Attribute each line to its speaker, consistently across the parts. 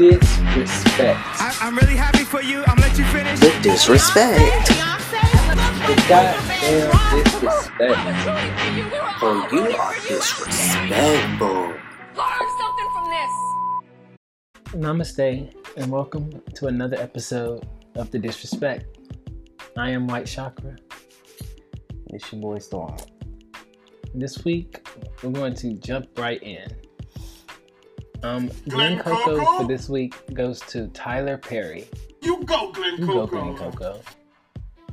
Speaker 1: disrespect.
Speaker 2: I, I'm really happy for you. I'm let you finish.
Speaker 3: The disrespect.
Speaker 1: The goddamn disrespect.
Speaker 3: Oh, you are disrespectful.
Speaker 4: Learn something from this.
Speaker 1: Namaste, and welcome to another episode of The Disrespect. I am White Chakra.
Speaker 3: It's your boy Storm.
Speaker 1: This week, we're going to jump right in. Um, Glen Coco for this week goes to Tyler Perry.
Speaker 5: You go, Glen
Speaker 1: You go,
Speaker 5: Coco.
Speaker 1: Glen Coco.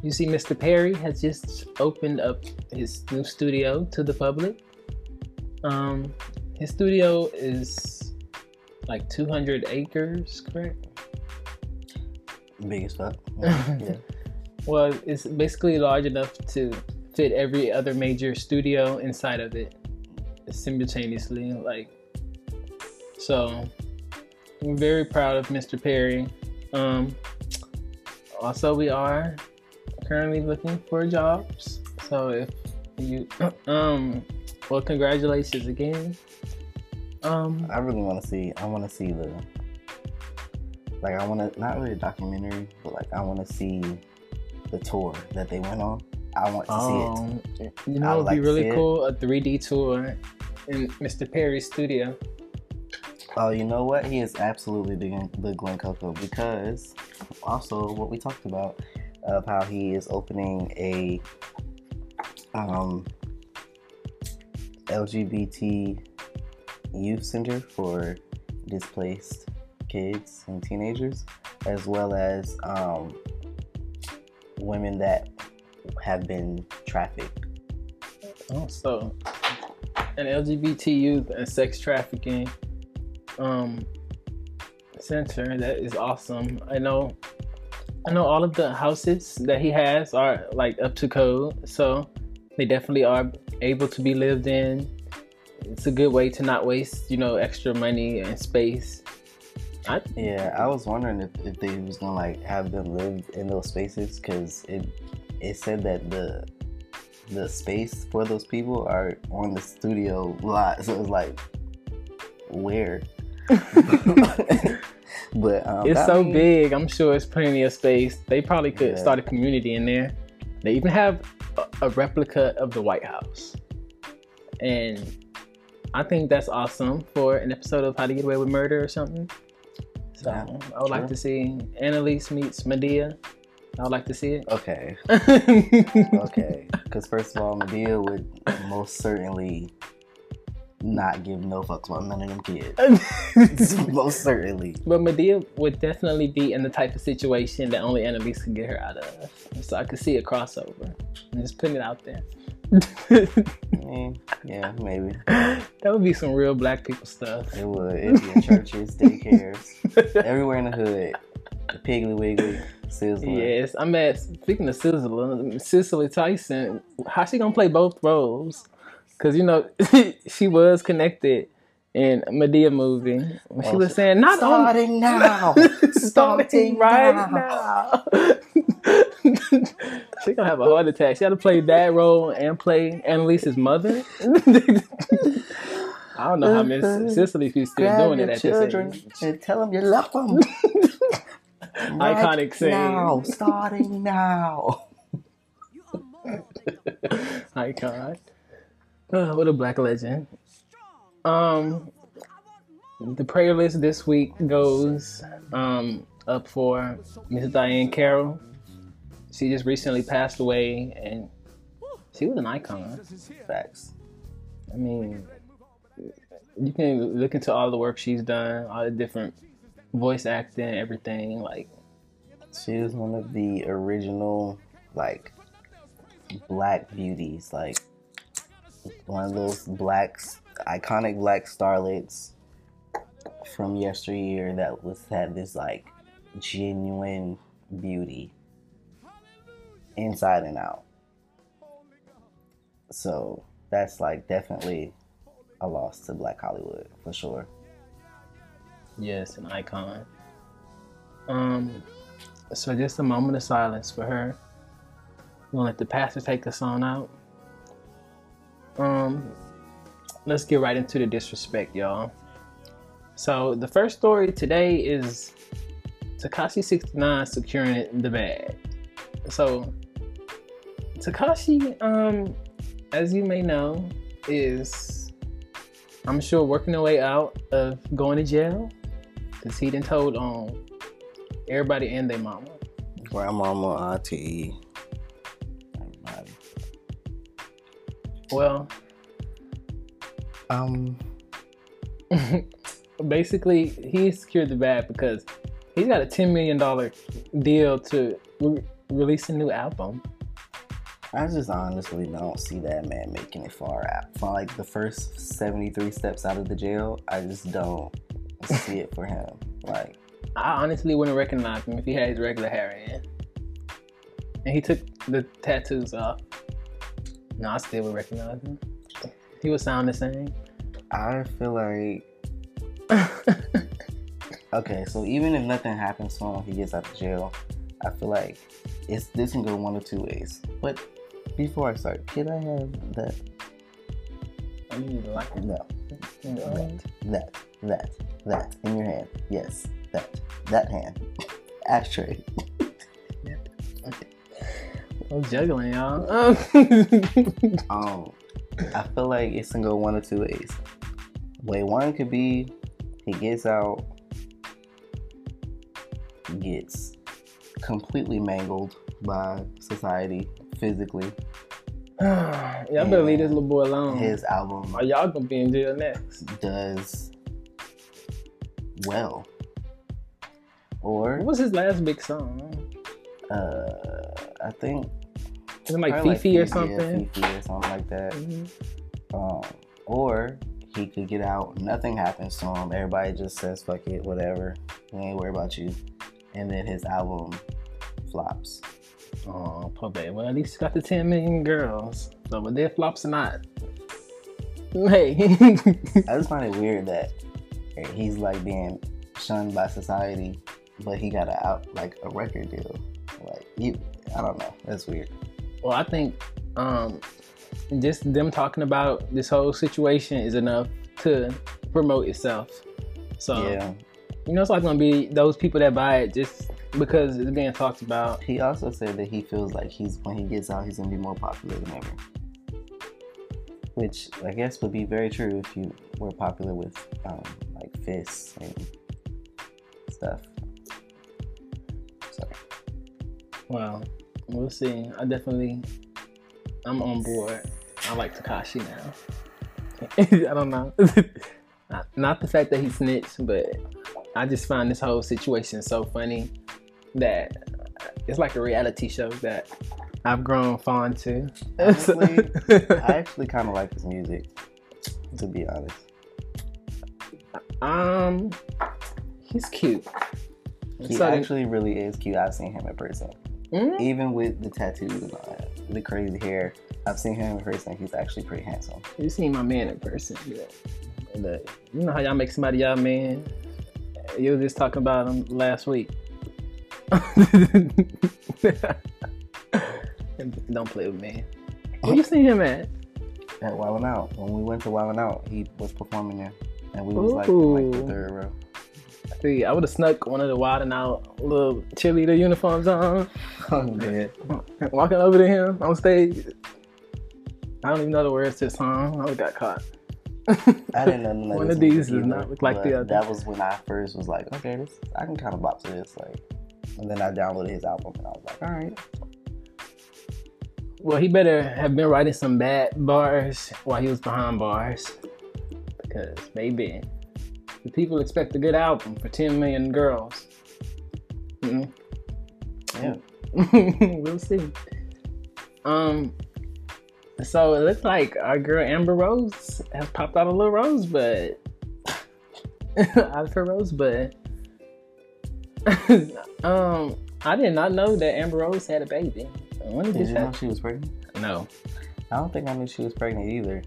Speaker 1: You see, Mr. Perry has just opened up his new studio to the public. Um, his studio is like 200 acres, correct?
Speaker 3: Big as fuck. yeah.
Speaker 1: Well, it's basically large enough to fit every other major studio inside of it simultaneously. Like, so I'm very proud of Mr. Perry. Um, also, we are currently looking for jobs. So if you, um, well, congratulations again. Um,
Speaker 3: I really want to see. I want to see the. Like I want to not really a documentary, but like I want to see the tour that they went on. I want to see it.
Speaker 1: Um, You know, it'd be
Speaker 3: like see
Speaker 1: really
Speaker 3: it.
Speaker 1: cool a 3D tour in Mr. Perry's studio.
Speaker 3: Oh, you know what? He is absolutely the, the Glen Coco because also what we talked about of how he is opening a um, LGBT youth center for displaced kids and teenagers, as well as um, women that have been trafficked.
Speaker 1: Oh, so an LGBT youth and sex trafficking um, center. That is awesome. I know. I know all of the houses that he has are like up to code, so they definitely are able to be lived in. It's a good way to not waste, you know, extra money and space. I,
Speaker 3: Yeah, I was wondering if, if they was gonna like have them live in those spaces because it it said that the the space for those people are on the studio lot, so it's like where. but um,
Speaker 1: It's so
Speaker 3: mean,
Speaker 1: big. I'm sure it's plenty of space. They probably could
Speaker 3: Yeah.
Speaker 1: start a community in there. They even have a, a replica of the White House, and I think that's awesome for an episode of How to Get Away with Murder or something. So
Speaker 3: Yeah,
Speaker 1: I would like to see Annalise meets Madea. I would like to see it.
Speaker 3: Okay, okay. Because first of all, Madea would most certainly not give no fucks about none of them kids. most certainly.
Speaker 1: But Madea would definitely be in the type of situation that only enemies could get her out of. So I could see a crossover. I'm just putting it out there.
Speaker 3: Yeah, maybe.
Speaker 1: that would be some real black people stuff.
Speaker 3: It would. It'd be in churches, daycares, everywhere in the hood. The Piggly Wiggly, Sizzler.
Speaker 1: yes, I'm at speaking of Sizzler, Cicely Tyson. How she gonna play both roles? Cause you know she was connected in Madea movie. When she
Speaker 3: Oh,
Speaker 1: was saying not
Speaker 3: Starting now.
Speaker 1: starting right now. she gonna have a heart attack. She had to play that role and play Annalise's mother. I don't know how uh-huh. Miss Cicely she's still
Speaker 3: Grab
Speaker 1: doing it
Speaker 3: your
Speaker 1: at
Speaker 3: children
Speaker 1: this age.
Speaker 3: and tell them you love them.
Speaker 1: Iconic scene.
Speaker 3: Now, starting now.
Speaker 1: Icon. Oh, what a black legend. Um, the prayer list this week goes um up for Miss Diahann Carroll. She just recently passed away, and she was an icon.
Speaker 3: Facts.
Speaker 1: I mean, you can look into all the work she's done, all the different voice acting, everything. Like,
Speaker 3: She was one of the original, like, black beauties. Like, one of those black, iconic black starlets from yesteryear that was had this, like, genuine beauty inside and out. So, that's, like, definitely a loss to black Hollywood for sure.
Speaker 1: yes, an icon. Um, so just a moment of silence for her. We'll let the pastor take the song out. Um, let's get right into the disrespect, y'all. So the first story today is Tekashi 69 securing the bag. So Tekashi, um, as you may know, is I'm sure working their way out of going to jail because he done told on everybody and their mama.
Speaker 3: Grandmama, auntie,
Speaker 1: Well,
Speaker 3: Um,
Speaker 1: basically, he secured the bag because he's got a $10 million deal to re- release a new album.
Speaker 3: I just honestly don't see that man making it far out. For like the first 73 steps out of the jail, I just don't see it for him. Like,
Speaker 1: I honestly wouldn't recognize him if he had his regular hair in. And he took the tattoos off. No, I still would recognize him. He would sound the same.
Speaker 3: I feel like okay, so even if nothing happens to him, he gets out of jail. I feel like it's this can go one of two ways. But before I start, can I have that?
Speaker 1: You need to like it.
Speaker 3: No,
Speaker 1: Um,
Speaker 3: that, that, that in your hand. Yes, that, that hand. Ashtray.
Speaker 1: I'm juggling, y'all.
Speaker 3: Um, I feel like it's gonna go one of two ways. Way one could be he gets out, gets completely mangled by society physically.
Speaker 1: y'all better leave this little boy alone.
Speaker 3: His album
Speaker 1: Or y'all gonna be in jail next.
Speaker 3: does well, or
Speaker 1: What was his last big song?
Speaker 3: uh, I think
Speaker 1: it like FEFE or
Speaker 3: yeah,
Speaker 1: something?
Speaker 3: FEFE or something like that.
Speaker 1: Mhm.
Speaker 3: Um, or he could get out, nothing happens to him. Everybody just says, fuck it, whatever. We ain't worry about you. And then his album flops.
Speaker 1: Oh, poor baby. Well, at least he got the 10 million girls. So, whether it flops or not, hey.
Speaker 3: I just find it weird that he's like being shunned by society, but he got a out like a record deal. Like you, I don't know. That's weird.
Speaker 1: well, I think um, just them talking about this whole situation is enough to promote itself. So,
Speaker 3: Yeah.
Speaker 1: you know, it's like gonna be those people that buy it just because it's being talked about.
Speaker 3: He also said that he feels like he's when he gets out, he's gonna be more popular than ever. Which I guess would be very true if you were popular with um, like fists and stuff. So
Speaker 1: Well, we'll see. I definitely, I'm on board. I like Tekashi now. I don't know. not, not the fact that he snitched, but I just find this whole situation so funny that it's like a reality show that I've grown fond to.
Speaker 3: Honestly, I actually kind of like his music, to be honest.
Speaker 1: um, he's cute.
Speaker 3: He
Speaker 1: So-
Speaker 3: actually really is cute. I've seen him in person,
Speaker 1: Mm,
Speaker 3: even with the tattoos and all that, the crazy hair. I've seen him in person. He's actually pretty handsome.
Speaker 1: You've seen my man in person. Yeah. Look, you know how y'all make somebody y'all man? You were just talking about him last week. Don't play with me. Where you seen him at?
Speaker 3: At Wild 'N Out, when we went to Wild 'N Out, he was performing there, and we was like, in, like the third row.
Speaker 1: See, I would have snuck one of the Wild 'N Out little cheerleader uniforms on,
Speaker 3: Oh man,
Speaker 1: walking over to him on stage. I don't even know the words to the song. I would have got caught.
Speaker 3: I didn't know none
Speaker 1: One of these does not look like the other.
Speaker 3: That was when I first was like, okay, this I can kind of bop to this, like, and then I downloaded his album, and I was like, all right,
Speaker 1: Well, he better have been writing some bad bars while he was behind bars. Because, baby, people expect a good album for 10 million girls. Mm.
Speaker 3: yeah.
Speaker 1: we'll see. Um, so it looks like our girl Amber Rose has popped out a little rosebud. out of her rosebud. um, I did not know that Amber Rose had a baby. When did
Speaker 3: Did you know she was pregnant?
Speaker 1: No,
Speaker 3: I don't think I knew she was pregnant either.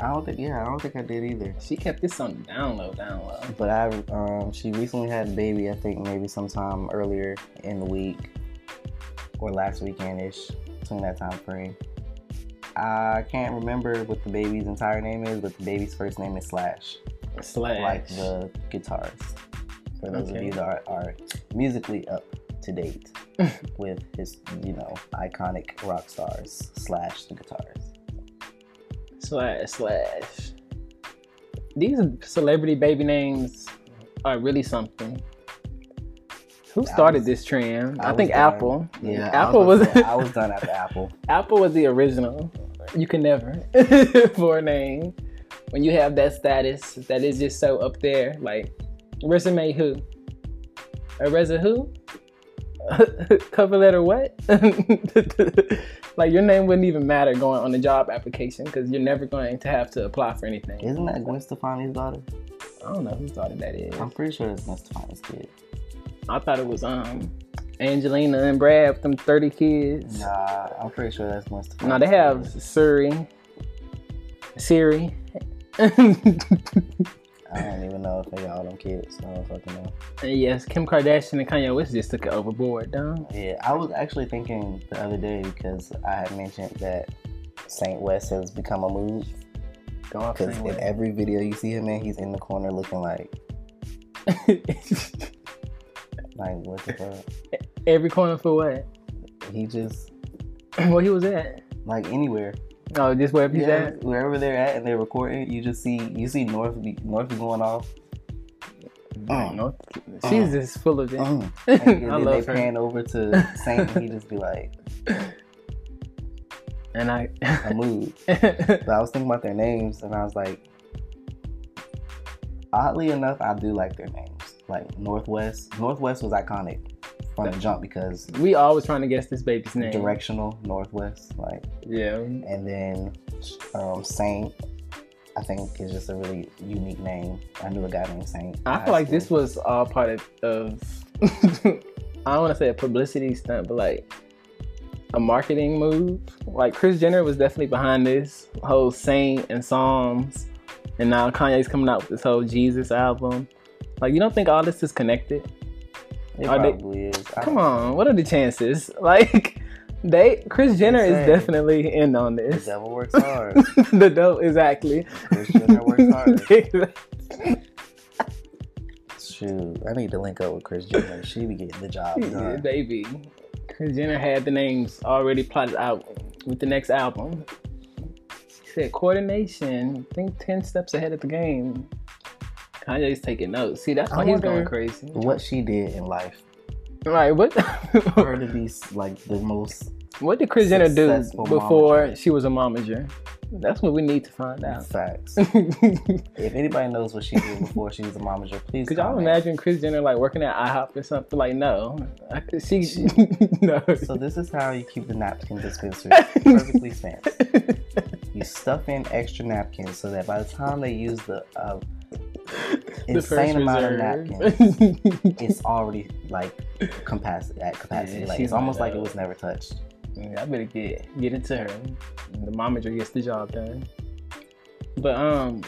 Speaker 3: I don't think, yeah, I don't think I did either.
Speaker 1: she kept this on the down low, down low.
Speaker 3: But I, um, she recently had a baby. I think maybe sometime earlier in the week or last weekend-ish, between that time frame. I can't remember what the baby's entire name is, but the baby's first name is Slash.
Speaker 1: Slash.
Speaker 3: like the guitarist. For those
Speaker 1: Okay.
Speaker 3: of you that are, are musically up to date with his, you know, iconic rock stars slash the guitarist.
Speaker 1: Slash slash. These celebrity baby names are really something. Who started
Speaker 3: was-
Speaker 1: this trend? I,
Speaker 3: was
Speaker 1: think
Speaker 3: done-
Speaker 1: Apple.
Speaker 3: Yeah,
Speaker 1: Apple
Speaker 3: I
Speaker 1: was,
Speaker 3: was. say, I was done after Apple.
Speaker 1: Apple was the original. You can never for a name when you have that status that is just so up there. Like resume who? A resume who? Cover letter what? like your name wouldn't even matter going on the job application because you're never going to have to apply for anything.
Speaker 3: Isn't that Gwen Stefani's daughter?
Speaker 1: I don't know whose daughter that is.
Speaker 3: I'm pretty sure that's Gwen Stefani's kid.
Speaker 1: I thought it was um Angelina and Brad with them 30 kids.
Speaker 3: Nah, I'm pretty sure that's Gwen Stefani's
Speaker 1: No, they have. Siri. Siri.
Speaker 3: I don't even know if they got all them kids. I don't fucking know.
Speaker 1: And yes, Kim Kardashian and Kanye West just took it overboard, though.
Speaker 3: Yeah, I was actually thinking the other day because I had mentioned that Saint West has become a
Speaker 1: off
Speaker 3: Because in
Speaker 1: way.
Speaker 3: every video you see him in, he's in the corner looking like, like what the fuck?
Speaker 1: Every corner for what?
Speaker 3: He just
Speaker 1: Where he was at?
Speaker 3: like anywhere.
Speaker 1: Oh, just wherever he's
Speaker 3: Yeah,
Speaker 1: at.
Speaker 3: wherever they're at and they're recording, you just see you see North be, North be going off.
Speaker 1: I don't know. She's just full of it.
Speaker 3: Mm. And, and
Speaker 1: I
Speaker 3: then
Speaker 1: love
Speaker 3: they
Speaker 1: her.
Speaker 3: pan over to Saint and he just be like
Speaker 1: And I
Speaker 3: I mood. But I was thinking about their names and I was like, oddly enough, I do like their names. Like Northwest. Northwest was iconic from the jump because
Speaker 1: we always trying to guess this baby's name.
Speaker 3: directional Northwest. Like,
Speaker 1: Yeah.
Speaker 3: and then um, Saint. I think is just a really unique name. I knew a guy named Saint.
Speaker 1: I feel like
Speaker 3: school.
Speaker 1: this was all part of. of I don't want to say a publicity stunt, but like a marketing move. Like Kris Jenner was definitely behind this whole Saint and Psalms, and now Kanye's coming out with this whole Jesus album. Like, you don't think all this is connected?
Speaker 3: It
Speaker 1: are they-
Speaker 3: is. I
Speaker 1: Come on, what are the chances? Like, they Kris Jenner is definitely in on this.
Speaker 3: The devil works hard.
Speaker 1: the dope, exactly.
Speaker 3: Kris Jenner works hard. Shoot, I need to link up with Kris Jenner. She be getting the job
Speaker 1: Yeah, baby. Kris Jenner had the names already plotted out with the next album. She said coordination. Think ten steps ahead of the game. Kanye's taking notes. See, that's why he's going crazy.
Speaker 3: What she did in life,
Speaker 1: Right? What?
Speaker 3: for her to be like the most
Speaker 1: what did Kris Jenner do before
Speaker 3: momager.
Speaker 1: she was a momager? That's what we need to find out.
Speaker 3: facts. If anybody knows what she did before she was a momager, please.
Speaker 1: Could
Speaker 3: y'all
Speaker 1: imagine Kris Jenner like working at IHOP or something? Like, no, could- she, no.
Speaker 3: So this is how you keep the napkin dispensers perfectly fenced. You stuff in extra napkins so that by the time they use the uh, insane amount of napkins, it's already like capacity at capacity.
Speaker 1: Yeah,
Speaker 3: like it's almost
Speaker 1: like
Speaker 3: it was never touched.
Speaker 1: Yeah, I better get get into her. The momager gets the job done. But um,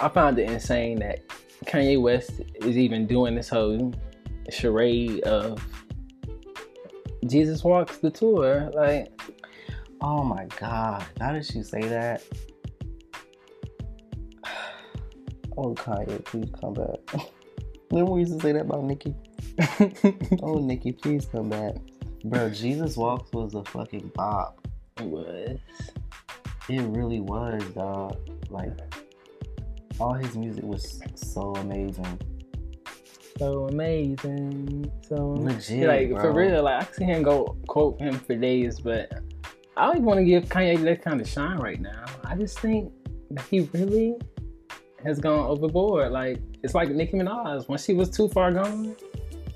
Speaker 1: I found it insane that Kanye West is even doing this whole charade of Jesus walks the tour. Like,
Speaker 3: Oh my god! Now that you say that, oh Kanye, please come back. Remember we used to say that about Nicki? Oh Nicki, please come back, bro. Jesus Walks was a fucking bop.
Speaker 1: it was
Speaker 3: It really was, dog. Like all his music was so amazing.
Speaker 1: so amazing. So
Speaker 3: Legit,
Speaker 1: like for real. Like I see him go quote him for days, but I don't even want to give Kanye that kind of shine right now. I just think that he really has gone overboard. Like it's like Nicki Minaj when she was too far gone.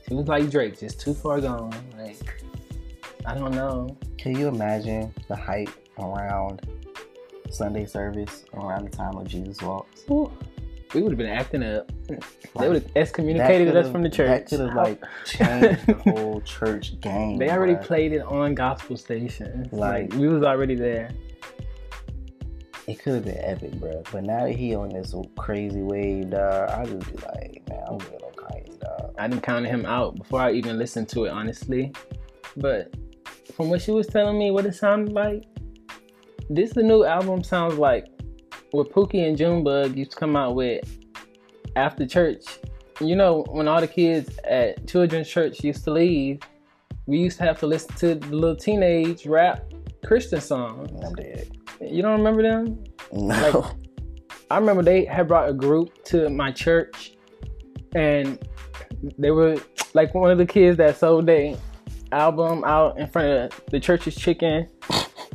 Speaker 1: She was like Drake, just too far gone. Like I don't know.
Speaker 3: Can you imagine the hype around Sunday service around the time of Jesus Walks?
Speaker 1: Whew. We would have been acting up. They would have excommunicated us from the church.
Speaker 3: That could have like changed the whole church game.
Speaker 1: They already played it on gospel stations. Like,
Speaker 3: Like-
Speaker 1: we was already there.
Speaker 3: It could have been epic, bro. But now that he on this crazy wave, dog, I just be like, man, I'm good on Kanye, dog.
Speaker 1: I didn't count him out before I even listened to it, honestly. But from what she was telling me, what it sounded like, this the new album sounds like what Pookie and Junebug used to come out with after church. You know, when all the kids at children's church used to leave, we used to have to listen to the little teenage rap Christian song.
Speaker 3: I'm dead.
Speaker 1: You don't remember them?
Speaker 3: No.
Speaker 1: I remember they had brought a group to my church, and they were like one of the kids that sold their album out in front of the church's chicken.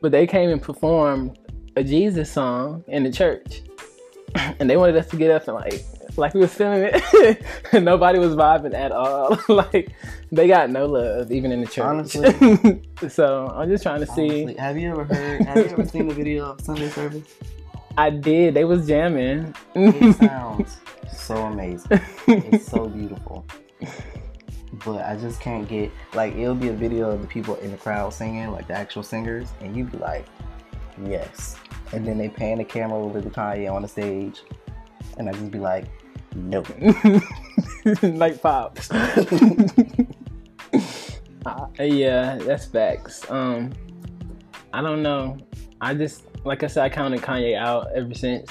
Speaker 1: but they came and performed a Jesus song in the church, and they wanted us to get up and like like we were feeling it, and nobody was vibing at all. like they got no love even in the church.
Speaker 3: Honestly.
Speaker 1: so I'm just trying to see.
Speaker 3: Have you ever heard? Have you ever seen the video of Sunday service?
Speaker 1: I did. They was jamming.
Speaker 3: It sounds so amazing. It's so beautiful. But I just can't get like it'll be a video of the people in the crowd singing, like the actual singers, and you'd be like, yes. And then they pan the camera over to Kanye on the stage, and I just be like, no.
Speaker 1: like pops. Uh, yeah, that's facts. Um, I don't know. I just like I said, I counted Kanye out ever since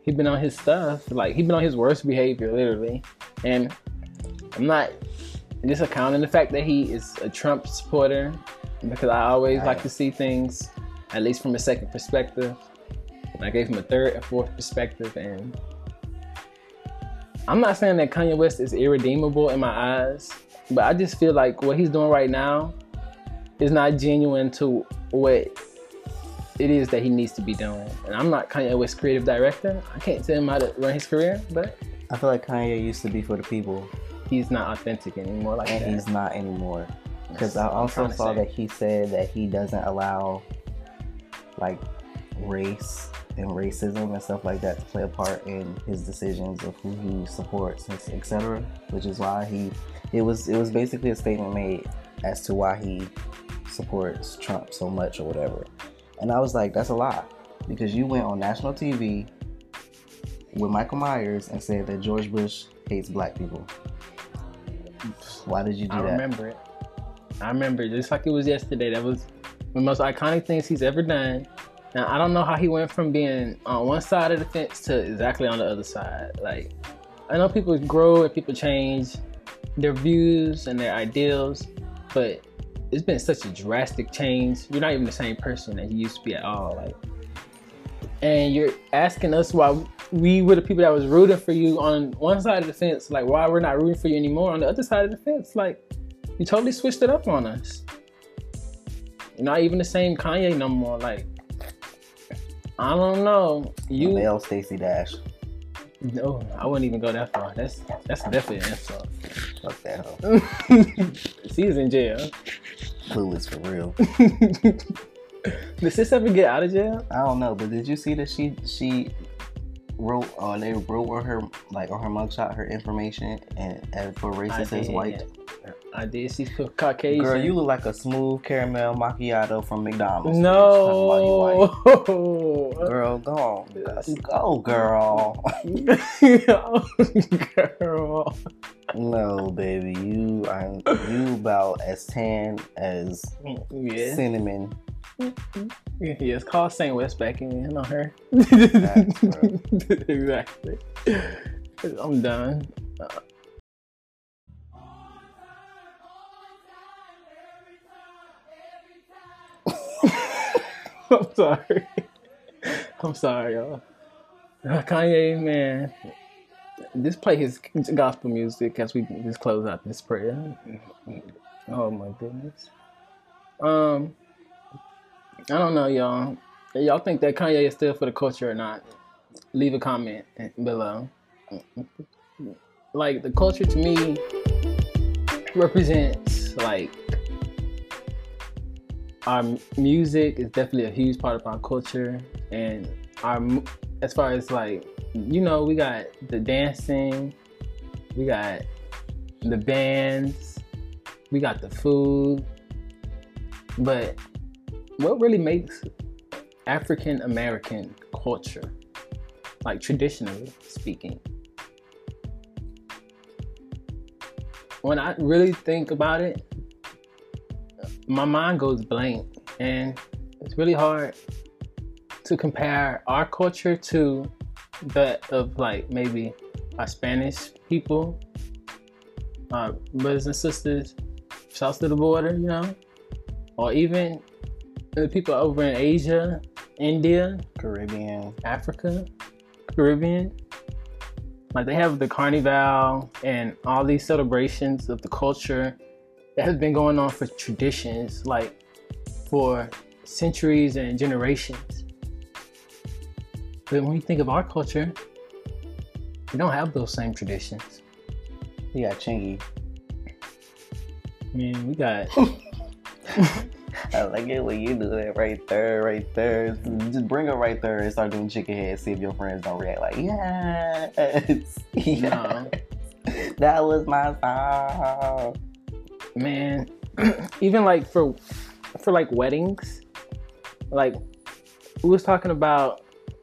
Speaker 1: he been on his stuff. Like he been on his worst behavior, literally. And I'm not just accounting the fact that he is a Trump supporter because I always like to see things at least from a second perspective. And I gave him a third and fourth perspective, and I'm not saying that Kanye West is irredeemable in my eyes, but I just feel like what he's doing right now is not genuine to what it is that he needs to be doing. And I'm not Kanye West's creative director. I can't tell him how to run his career, but
Speaker 3: I feel like Kanye used to be for the people,
Speaker 1: he's not authentic anymore like
Speaker 3: and
Speaker 1: that.
Speaker 3: he's not anymore. Because I also saw that he said that he doesn't allow like race and racism and stuff like that to play a part in his decisions of who he supports, etc. Which is why he it was it was basically a statement made as to why he supports Trump so much or whatever. And I was like, that's a lie. Because you went on national TV with Michael Myers and said that George Bush hates black people. Why did you do
Speaker 1: I
Speaker 3: that?
Speaker 1: I remember it. I remember it just like it was yesterday. That was the most iconic things he's ever done. Now I don't know how he went from being on one side of the fence to exactly on the other side. Like I know people grow and people change their views and their ideals, but it's been such a drastic change. You're not even the same person that you used to be at all. Like and you're asking us why we were the people that was rooting for you on one side of the fence, like why we're not rooting for you anymore on the other side of the fence. Like you totally switched it up on us. You're not even the same Kanye no more. Like I don't know. You
Speaker 3: Male Stacey Dash.
Speaker 1: no, I wouldn't even go that far. That's that's definitely an insult.
Speaker 3: Fuck that hoe.
Speaker 1: She's in jail.
Speaker 3: Clueless for real.
Speaker 1: Did sis ever get out of jail?
Speaker 3: I don't know, but did you see that she she wrote uh they wrote on her like on her mugshot her information and, and for race it says white.
Speaker 1: I did. She's Caucasian.
Speaker 3: Girl, you look like a smooth caramel macchiato from McDonald's. Talking about you white.
Speaker 1: no.
Speaker 3: Girl, go on. Go, girl.
Speaker 1: Girl.
Speaker 3: No, baby, you are you about as tan as
Speaker 1: Yeah.
Speaker 3: cinnamon.
Speaker 1: Yeah, it's called St. West back in on her. Exactly. I'm done. I'm sorry. I'm sorry, y'all. Uh, Kanye, man. Just play his gospel music as we just close out this prayer. Oh my goodness. Um, I don't know, y'all. Y'all think that Kanye is still for the culture or not? Leave a comment below. Like the culture to me represents like our music is definitely a huge part of our culture, and our as far as like you know, we got the dancing, we got the bands, we got the food, but what really makes African American culture, like traditionally speaking, when I really think about it, my mind goes blank, and it's really hard to compare our culture to that of like maybe our Spanish people, our brothers and sisters south of the border, you know, or even people over in Asia, India,
Speaker 3: Caribbean.
Speaker 1: Africa, Caribbean. Like they have the carnival and all these celebrations of the culture that has been going on for traditions, like for centuries and generations. But when you think of our culture, we don't have those same traditions.
Speaker 3: We got Chingy.
Speaker 1: I mean, we got
Speaker 3: I like it when you do that right there, right there. Just bring her right there and start doing chicken head. See if your friends don't react like, yes, yes.
Speaker 1: No.
Speaker 3: That was my song.
Speaker 1: man even like for for like weddings like who was talking about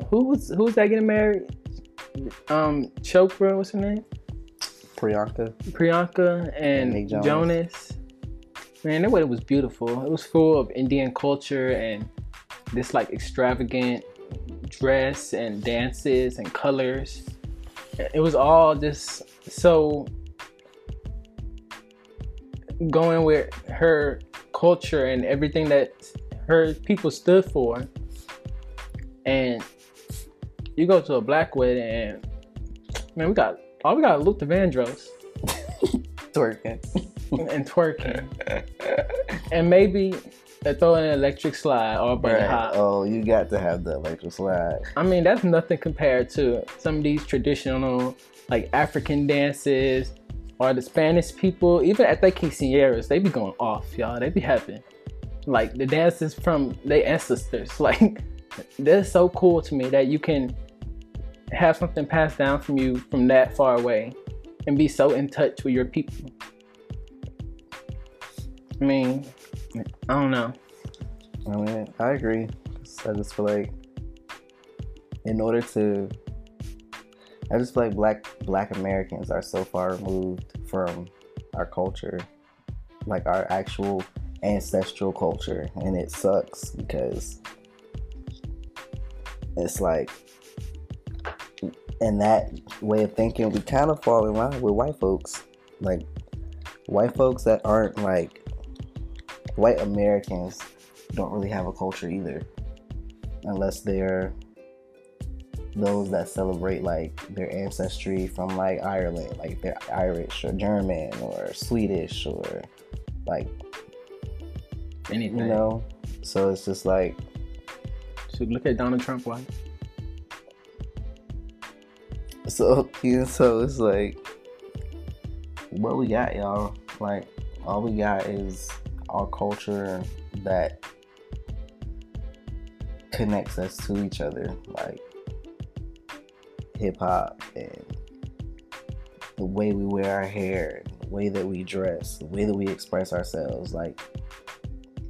Speaker 1: who was who was that getting married um chopra what's her name
Speaker 3: Priyanka.
Speaker 1: priyanka and
Speaker 3: Nick Jonas.
Speaker 1: jonas. Man that wedding was beautiful it was full of indian culture and this like extravagant dress and dances and colors it was all just so going with her culture and everything that her people stood for. And you go to a black wedding and man, we got all we got Luther Vandross
Speaker 3: Twerking.
Speaker 1: And twerking. and maybe they throw in an electric slide or burn
Speaker 3: Right.
Speaker 1: hop.
Speaker 3: Oh, you got to have the electric slide.
Speaker 1: I mean, that's nothing compared to some of these traditional, like African dances or the Spanish people. Even at the quinceañeras, they be going off, y'all. They be having like the dances from their ancestors. Like, that's so cool to me that you can have something passed down from you from that far away and be so in touch with your people. I mean, I don't know.
Speaker 3: I mean, I agree. I just feel like in order to, I just feel like black Black Americans are so far removed from our culture, like our actual ancestral culture, and it sucks because it's like, in that way of thinking, we kind of fall in line with white folks, like white folks that aren't like white Americans don't really have a culture either, unless they're those that celebrate like their ancestry from like Ireland, like they're Irish or German or Swedish or like
Speaker 1: Anything.
Speaker 3: you know. So it's just like
Speaker 1: So look at Donald Trump. Why?
Speaker 3: so yeah, so it's like what we got, y'all. Like all we got is our culture that connects us to each other, like hip hop and the way we wear our hair, the way that we dress, the way that we express ourselves, like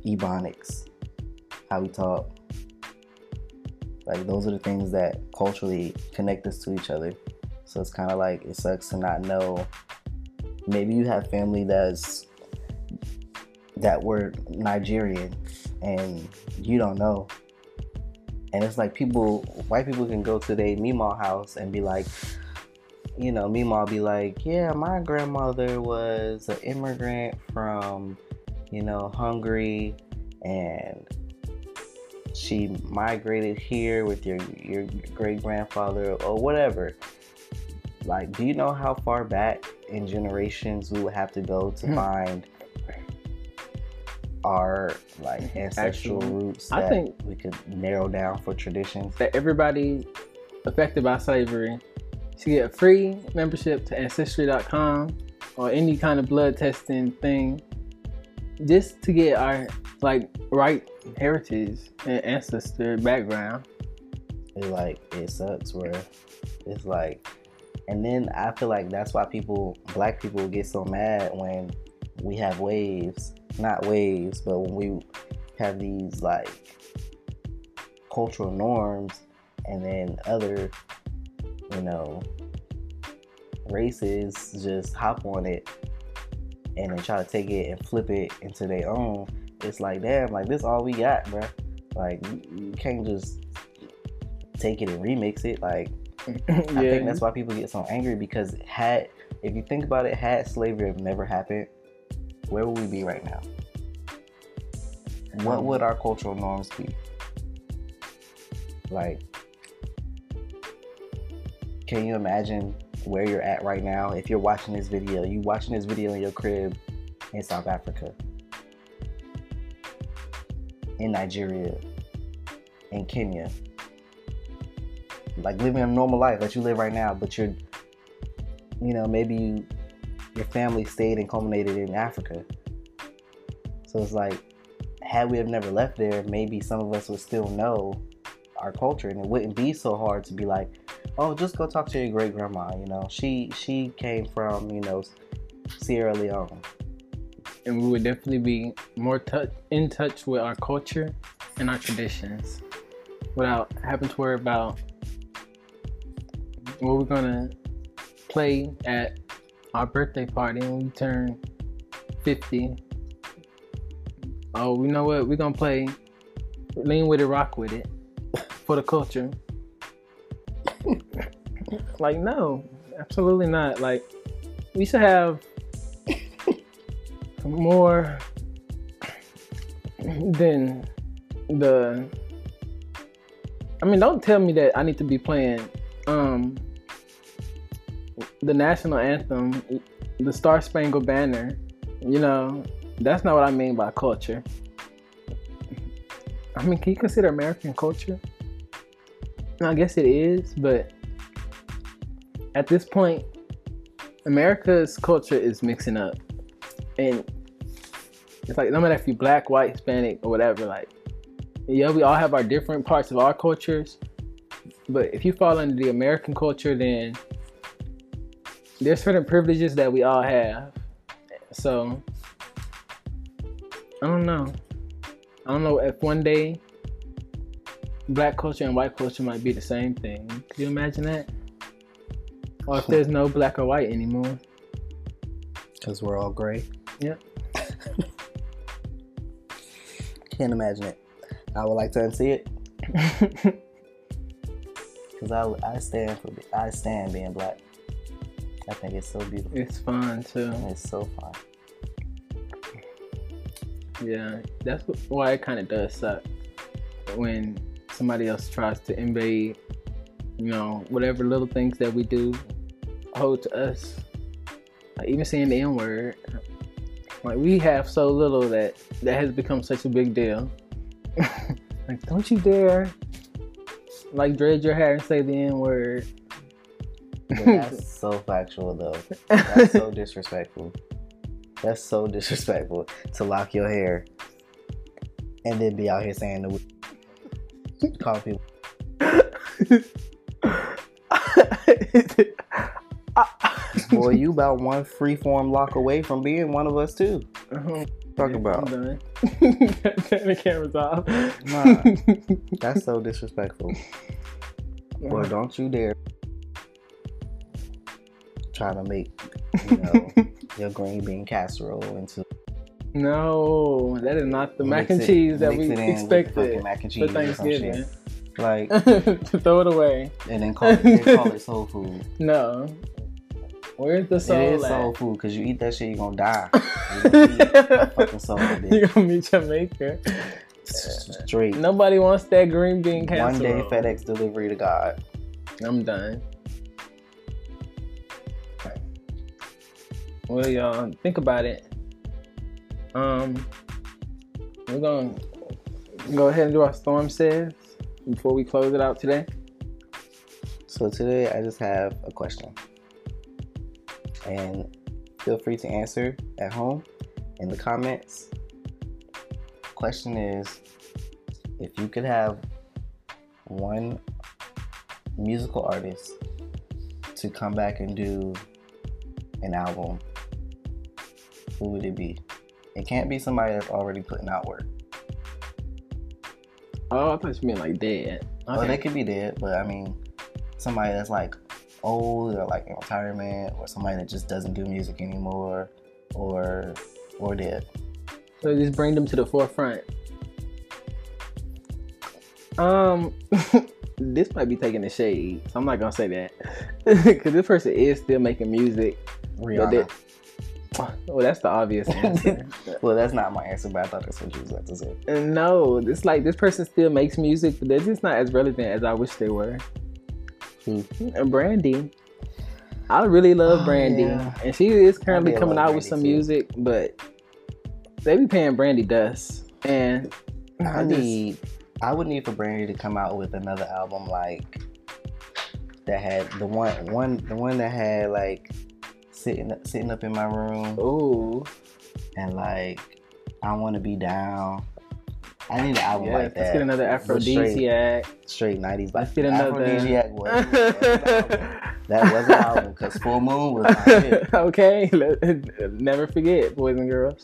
Speaker 3: ebonics, how we talk. Like those are the things that culturally connect us to each other. So it's kind of like it sucks to not know. Maybe you have family that's that were Nigerian and you don't know. And it's like people, white people can go to their Mima house and be like, you know, Mima be like, yeah, my grandmother was an immigrant from, you know, Hungary and she migrated here with your your great grandfather or whatever. Like, do you know how far back in generations we would have to go to
Speaker 1: Hmm.
Speaker 3: find our like ancestral
Speaker 1: Actually,
Speaker 3: roots
Speaker 1: I think-
Speaker 3: we could narrow down for traditions?
Speaker 1: that everybody affected by slavery should get a free membership to ancestry.com or any kind of blood testing thing just to get our like right heritage and ancestor background
Speaker 3: It like it sucks where it's like and then I feel like that's why people black people get so mad when we have waves. Not waves, but when we have these like cultural norms and then other, you know, races just hop on it and then try to take it and flip it into their own. It's like damn, like this all we got, bruh. Like you can't just take it and remix it. Like
Speaker 1: yeah,
Speaker 3: I think that's why people get so angry because had if you think about it, had slavery have never happened, where would we be right now? What um, would our cultural norms be? Like, can you imagine where you're at right now? If you're watching this video, you watching this video in your crib in South Africa, in Nigeria, in Kenya, like living a normal life that you live right now, but you're, you know, maybe you, your family stayed and culminated in Africa. So it's like, had we have never left there, maybe some of us would still know our culture, and it wouldn't be so hard to be like, oh, just go talk to your great grandma. You know, she she came from you know Sierra Leone.
Speaker 1: and we would definitely be more tou in touch with our culture and our traditions without having to worry about what we're gonna play at our birthday party when we turn 50 oh you know what? We're gonna play lean with it rock with it for the culture. Like no absolutely not. Like we should have more than the I mean don't tell me that I need to be playing um the national anthem the Star Spangled Banner you know that's not what I mean by culture I mean can you consider American culture I guess it is but at this point America's culture is mixing up and it's like no matter if you're black, white, Hispanic, or whatever, like yeah, we all have our different parts of our cultures. But if you fall under the American culture, then there's certain privileges that we all have. So I don't know. I don't know if one day black culture and white culture might be the same thing. Could you imagine that? Or if there's no black or white anymore.
Speaker 3: Because we're all gray.
Speaker 1: Yep.
Speaker 3: Can't imagine it. I would like to unsee it because I, I stand for I stand being black. I think it's so beautiful.
Speaker 1: it's fun too.
Speaker 3: And it's so fun.
Speaker 1: Yeah, that's why it kind of does suck when somebody else tries to invade, you know, whatever little things that we do hold to us. Like even saying the N word, like we have so little that that has become such a big deal. like, don't you dare, like, dread your hair and say the N word.
Speaker 3: That's so factual though. That's so disrespectful. That's so disrespectful to lock your hair and then be out here saying the call people. Boy, you about one freeform lock away from being one of us too. Uh-huh. Talk about.
Speaker 1: I'm done. Turn the cameras off.
Speaker 3: Nah. That's so disrespectful. Boy, don't you dare try to make you know your green bean casserole into
Speaker 1: No, that is not the mac and
Speaker 3: it-
Speaker 1: cheese that we expected
Speaker 3: mac and
Speaker 1: for
Speaker 3: cheese or
Speaker 1: Thanksgiving.
Speaker 3: Like
Speaker 1: throw it away.
Speaker 3: and then call it, call it soul food.
Speaker 1: No. Where's the soul
Speaker 3: it is
Speaker 1: at?
Speaker 3: soul food because you eat that shit, you're gonna die. You gonna fucking soul.
Speaker 1: You're gonna be Jamaica.
Speaker 3: Straight.
Speaker 1: Nobody wants that green bean casserole.
Speaker 3: One day. FedEx delivery to God.
Speaker 1: I'm done. Well, y'all, think about it. Um, we're gonna go ahead and do our storm says before we close it out today.
Speaker 3: So today I just have a question. And feel free to answer at home in the comments. Question is if you could have one musical artist to come back and do an album, who would it be? It can't be somebody that's already putting out work.
Speaker 1: Oh, I thought you meant like dead.
Speaker 3: Well,
Speaker 1: Okay.
Speaker 3: they could be dead, but I mean, somebody that's like old or like in retirement, or somebody that just doesn't do music anymore, or or dead.
Speaker 1: So just bring them to the forefront. Um, this might be taking the shade. So I'm not gonna say that because this person is still making music.
Speaker 3: Rihanna.
Speaker 1: Well, that's the obvious answer.
Speaker 3: well, that's not my answer, but I thought that's what you was about to say.
Speaker 1: And no, it's like this person still makes music, but they're just not as relevant as I wish they were.
Speaker 3: Who?
Speaker 1: And Brandy. I really love
Speaker 3: Oh,
Speaker 1: Brandy.
Speaker 3: yeah.
Speaker 1: And she is currently coming out with some
Speaker 3: too.
Speaker 1: music, but they be paying Brandy dust. And
Speaker 3: I
Speaker 1: I just-
Speaker 3: need. I would need for Brandy to come out with another album like that had the one one the one that had like sitting sitting up in my room
Speaker 1: ooh,
Speaker 3: and like I want to be down. I need an album
Speaker 1: yeah,
Speaker 3: like that.
Speaker 1: let's get another
Speaker 3: Afrodisiac. Straight nineties.
Speaker 1: Let's get another-
Speaker 3: Afrodisiac was, was an album. that was an album because Full Moon was it.
Speaker 1: okay, let- never forget, boys and girls.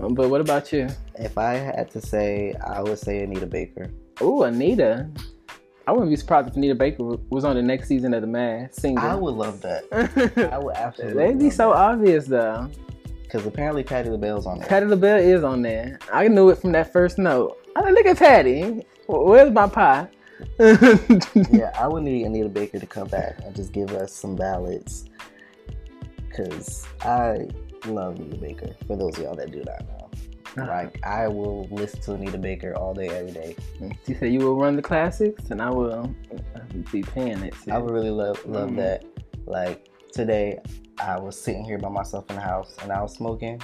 Speaker 1: Um, but what about you?
Speaker 3: If I had to say, I would say Anita Baker.
Speaker 1: Ooh, Anita. I wouldn't be surprised if Anita Baker was on the next season of The Mask singing.
Speaker 3: I would love that. I would absolutely.
Speaker 1: They'd be so obvious though.
Speaker 3: because apparently Patti LaBelle's on there.
Speaker 1: Patti LaBelle is on there. I knew it from that first note. I look at Patty. Where's my pie?
Speaker 3: yeah, I would need Anita Baker to come back and just give us some ballads. Cause I love Anita Baker. For those of y'all that do not know, like I will listen to Anita Baker all day, every day.
Speaker 1: You said you will run the classics, and I will be paying it.
Speaker 3: I would really love love
Speaker 1: Mm.
Speaker 3: that. Like today, I was sitting here by myself in the house and I was smoking,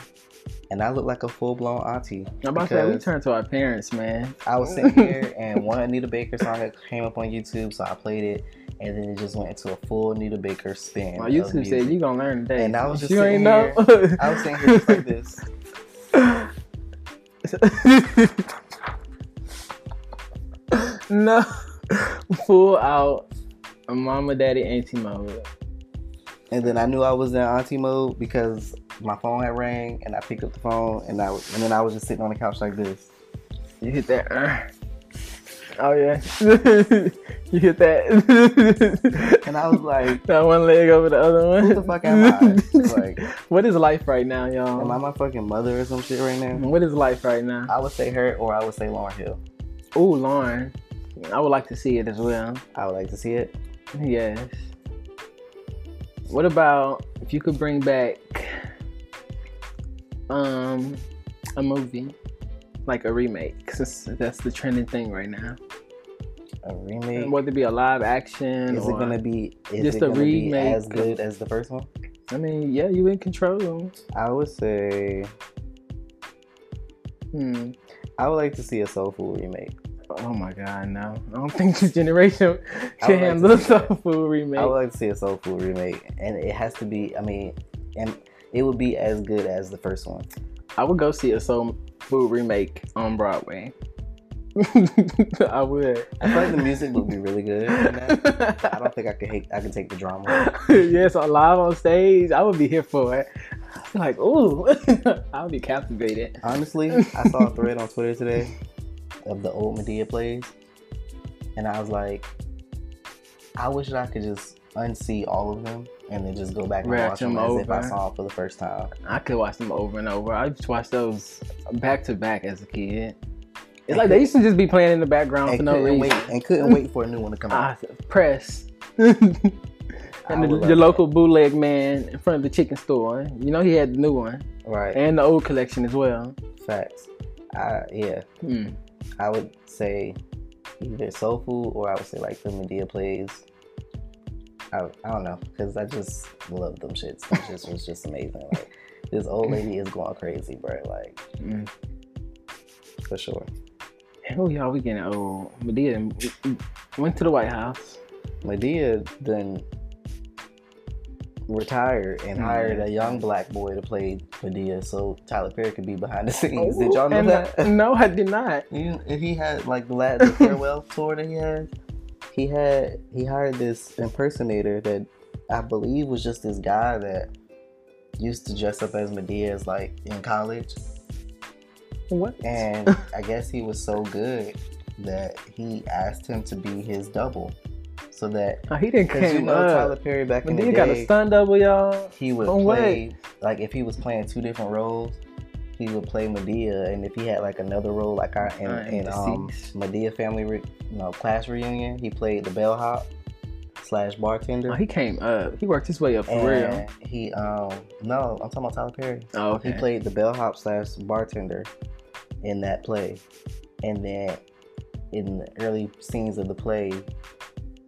Speaker 3: and I looked like a full blown auntie.
Speaker 1: I'm about to say we
Speaker 3: because
Speaker 1: turn to our parents, man.
Speaker 3: I was sitting here and one Anita Baker song came up on YouTube, so I played it, and then it just went into a full Anita Baker spin.
Speaker 1: My YouTube said you gonna learn today.
Speaker 3: And I was just
Speaker 1: you ain't
Speaker 3: sitting
Speaker 1: know.
Speaker 3: I was sitting here just like this.
Speaker 1: no, full out, a mama, daddy, auntie mode.
Speaker 3: And then I knew I was in auntie mode because my phone had rang and I picked up the phone and I and then I was just sitting on the couch like this.
Speaker 1: You hit that. uh. Oh yeah, you hit that.
Speaker 3: And I was like,
Speaker 1: that one leg over the other one.
Speaker 3: Who the fuck am I? Like,
Speaker 1: what is life right now, y'all?
Speaker 3: am I my fucking mother or some shit right now?
Speaker 1: What is life right now?
Speaker 3: I would say her or I would say Lauryn Hill.
Speaker 1: Oh, Lauren. I would like to see it as well.
Speaker 3: I would like to see it.
Speaker 1: Yes. What about if you could bring back um a movie like a remake? Cause that's the trending thing right now.
Speaker 3: A remake.
Speaker 1: Whether it be a live action
Speaker 3: Is
Speaker 1: or
Speaker 3: it gonna be? Is
Speaker 1: just
Speaker 3: it
Speaker 1: a remake
Speaker 3: as good as the first one?
Speaker 1: I mean, yeah, you in control.
Speaker 3: I would say
Speaker 1: Hmm.
Speaker 3: I would like to see a Soul Food remake.
Speaker 1: Oh my god, no. I don't think this generation can
Speaker 3: like
Speaker 1: handle a soul food remake.
Speaker 3: I would like to see a Soul Food remake, and it has to be. I mean, and it would be as good as the first one.
Speaker 1: I would go see a soul food remake on Broadway. I would.
Speaker 3: I feel like the music would be really good. I don't think I could hate. I could take the drama.
Speaker 1: yes, on live on stage, I would be here for it. Like, ooh, I would be captivated.
Speaker 3: Honestly, I saw a thread on Twitter today of the old Madea plays, and I was like, I wish that I could just unsee all of them and then just go back and
Speaker 1: Watch
Speaker 3: watch them
Speaker 1: them
Speaker 3: as if I saw them for the first time.
Speaker 1: I could watch them over and over. I just watched those back to back as a kid. It's like they used to just be playing in the background for no reason.
Speaker 3: wait and couldn't wait for a new one to come out.
Speaker 1: Ah, press.
Speaker 3: I
Speaker 1: and the, the local bootleg man in front of the chicken store. You know he had the new one
Speaker 3: Right.
Speaker 1: and the old collection as well.
Speaker 3: Facts. I yeah.
Speaker 1: Hmm.
Speaker 3: I would say either Soul Food or I would say like the Madea plays. I, I don't know because I just love them shits. Them shits was just amazing. Like this old lady is going crazy, bro. Like
Speaker 1: Mm.
Speaker 3: for sure.
Speaker 1: Oh y'all, we getting old. Madea went to the White House.
Speaker 3: Madea then retired and hired a young black boy to play Madea so Tyler Perry could be behind the scenes. Did y'all know that?
Speaker 1: uh, no, I did not.
Speaker 3: You, he had like the last farewell tour that he had, he had he hired this impersonator that I believe was just this guy that used to dress up as Madea as like in college,
Speaker 1: What?
Speaker 3: and I guess he was so good that he asked him to be his double, so that
Speaker 1: Oh, he didn't
Speaker 3: because you know Tyler. Perry back in the
Speaker 1: got a
Speaker 3: day,
Speaker 1: stun double, y'all.
Speaker 3: he would play like if he was playing two different roles, he would play Madea, and if he had like another role, like I in,
Speaker 1: I am
Speaker 3: in um. Madea family, re, no class reunion, he played the bellhop slash bartender.
Speaker 1: Oh, he came up. He worked his way up for real.
Speaker 3: he um no, I'm talking about Tyler Perry.
Speaker 1: Oh, okay.
Speaker 3: He played the bellhop slash bartender in that play, and then in the early scenes of the play,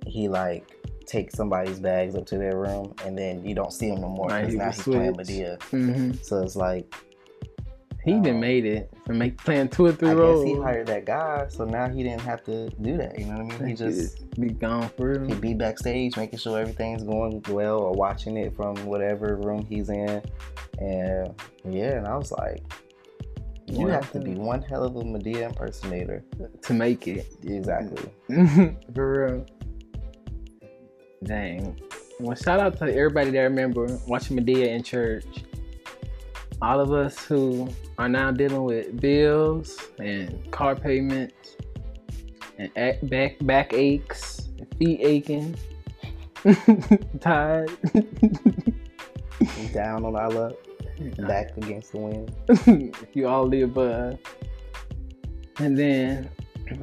Speaker 3: he like takes somebody's bags up to their room, and then you don't see him no more
Speaker 1: Right,
Speaker 3: because now he's playing
Speaker 1: switched.
Speaker 3: Madea.
Speaker 1: hmm
Speaker 3: So it's like
Speaker 1: He
Speaker 3: Um,
Speaker 1: even made it from make, playing two or three
Speaker 3: I
Speaker 1: roles.
Speaker 3: guess he hired that guy, so now he didn't have to do that. You know what I mean? He just
Speaker 1: be gone for real.
Speaker 3: he'd be backstage making sure everything's going well or watching it from whatever room he's in. And yeah, and I was like, you have to be one hell of a Madea impersonator.
Speaker 1: to make it.
Speaker 3: Exactly.
Speaker 1: For real. Dang. Well, shout out to everybody that remember watching Madea in church. All of us who are now dealing with bills and car payments and back back aches, and feet aching, tired.
Speaker 3: Down on our luck, back against the wind.
Speaker 1: you all the above. And then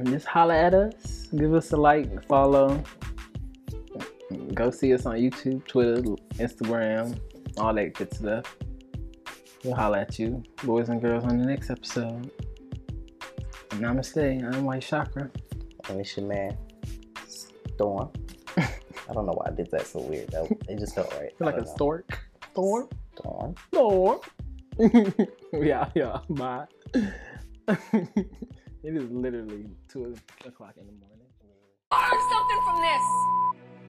Speaker 1: just holler at us. Give us a like, follow. Go see us on YouTube, Twitter, Instagram, all that good stuff. We'll holler at you, boys and girls, on the next episode. Namaste. I'm White Chakra.
Speaker 3: And it's your man, Storm. I don't know why I did that so weird. That, it just felt right.
Speaker 1: Feel like a
Speaker 3: don't know.
Speaker 1: stork. Storm.
Speaker 3: Storm.
Speaker 1: Storm. yeah, yeah, bye. it is literally 2 o'clock in the morning.
Speaker 4: Learn something from this.